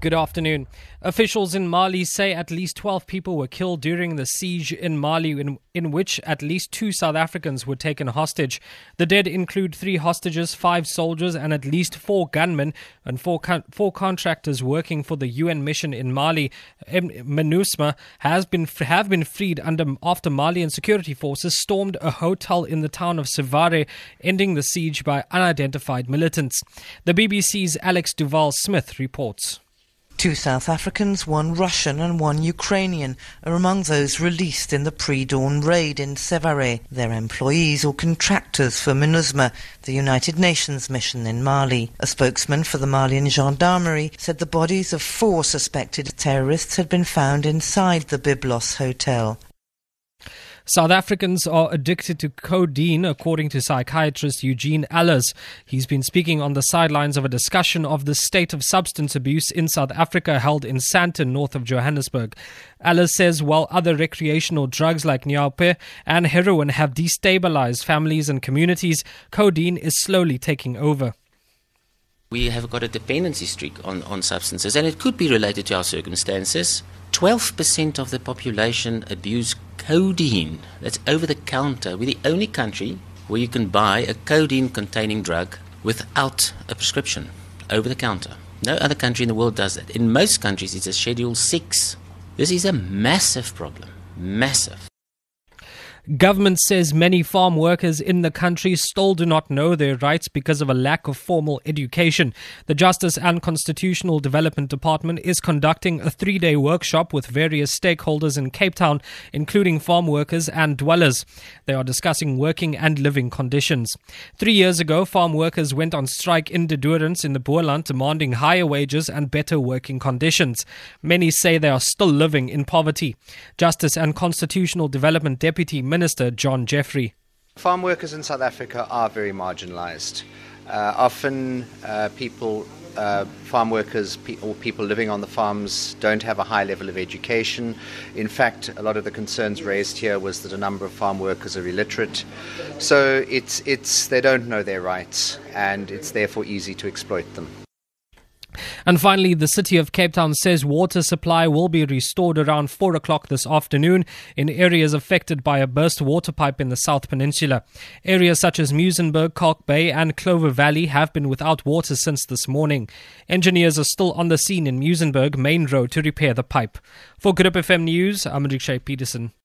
Good afternoon. Officials in Mali say at least 12 people were killed during the siege in Mali, in, in which at least two South Africans were taken hostage. The dead include three hostages, five soldiers, and at least four gunmen and four, con- four contractors working for the UN mission in Mali. MINUSMA has been have been freed under after Malian security forces stormed a hotel in the town of Sevare, ending the siege by unidentified militants. The BBC's Alex Duval Smith reports. Two South Africans, one Russian and one Ukrainian are among those released in the pre-dawn raid in Sevare. They're employees or contractors for MINUSMA, the United Nations mission in Mali. A spokesman for the Malian gendarmerie said the bodies of four suspected terrorists had been found inside the Byblos hotel. South Africans are addicted to codeine, according to psychiatrist Eugene Allers. He's been speaking on the sidelines of a discussion of the state of substance abuse in South Africa held in Sandton, north of Johannesburg. Allers says while other recreational drugs like nyaope and heroin have destabilized families and communities, codeine is slowly taking over. We have got a dependency streak on, on substances, and it could be related to our circumstances. 12% of the population abuse codeine. That's over the counter. We're the only country where you can buy a codeine containing drug without a prescription, over the counter. No other country in the world does that. In most countries, it's a Schedule 6. This is a massive problem. Massive. Government says many farm workers in the country still do not know their rights because of a lack of formal education. The Justice and Constitutional Development Department is conducting a three day workshop with various stakeholders in Cape Town, including farm workers and dwellers. They are discussing working and living conditions. Three years ago, farm workers went on strike in De Doorns in the Boland, demanding higher wages and better working conditions. Many say they are still living in poverty. Justice and Constitutional Development Deputy Minister John Jeffrey. Farm workers in South Africa are very marginalised. Uh, often, uh, people, uh, farm workers pe- or people living on the farms don't have a high level of education. In fact, a lot of the concerns raised here was that a number of farm workers are illiterate. So it's, it's, they don't know their rights, and it's therefore easy to exploit them. And finally, the city of Cape Town says water supply will be restored around 4 o'clock this afternoon in areas affected by a burst water pipe in the South Peninsula. Areas such as Muizenberg, Kalk Bay, and Clovelly have been without water since this morning. Engineers are still on the scene in Muizenberg Main Road to repair the pipe. For Good FM News, I'm Rikshay Peterson.